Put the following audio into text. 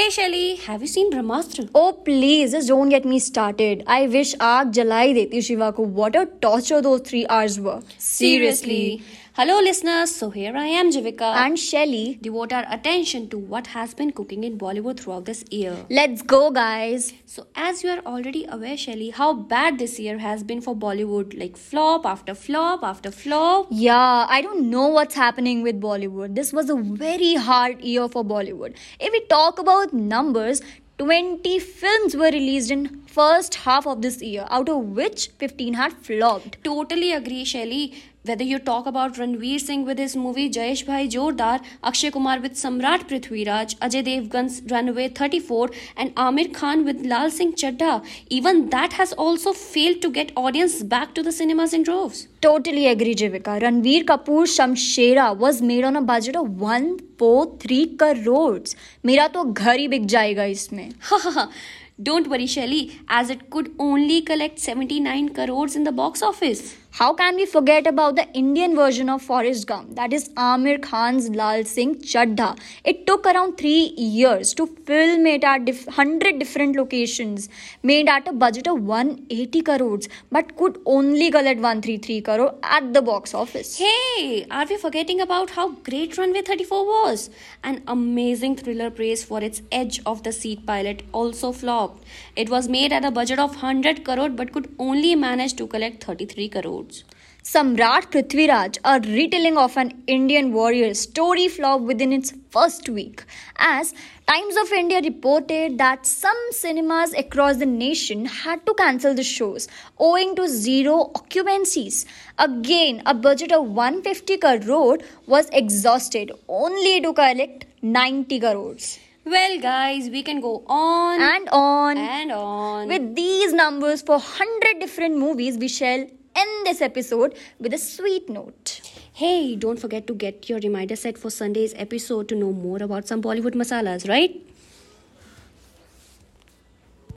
Hey Shelly, have you seen Brahmastra? Oh please, just don't get me started. I wish aag jalai deti Shiva ko. What a torture those three hours were. Seriously. Seriously. Hello listeners, so here I am Jivika. And Shelly. Devote our attention to what has been cooking in Bollywood throughout this year. Let's go guys. So as you are already aware Shelly, how bad this year has been for Bollywood. Like flop after flop after flop. Yeah, I don't know what's happening with Bollywood. This was a very hard year for Bollywood. If we talk about numbers, 20 films were released in first half of this year, out of which 15 had flopped. Totally agree, Shelly. Whether you talk about Ranveer Singh with his movie Jayesh Bhai Jordar, Akshay Kumar with Samrat Prithviraj, Ajay Devgan's Runway 34, and Aamir Khan with Laal Singh Chaddha, even that has also failed to get audience back to the cinemas in droves. Totally agree, Jivika. Ranbir Kapoor's Shamshera was made on a budget of 143 crores. मेरा तो घर ही Ha जाएगा इसमें don't worry, Shelly, as it could only collect 79 crores in the box office. How can we forget about the Indian version of Forrest Gump, that is Aamir Khan's Laal Singh Chaddha? It took around three years to film it at 100 different locations, made at a budget of 180 crores, but could only collect 133 crore at the box office. Hey, are we forgetting about how great Runway 34 was? An amazing thriller praised for its edge of the seat pilot also flopped. It was made at a budget of 100 crore but could only manage to collect 33 crore. Samrat Prithviraj, a retelling of an Indian warrior story flopped within its first week, as Times of India reported that some cinemas across the nation had to cancel the shows owing to zero occupancies. Again, a budget of 150 crore was exhausted only to collect 90 crores. Well, guys, we can go on and on and on with these numbers for 100 different movies. We shall end this episode with a sweet note. Hey, don't forget to get your reminder set for Sunday's episode to know more about some Bollywood masalas, right?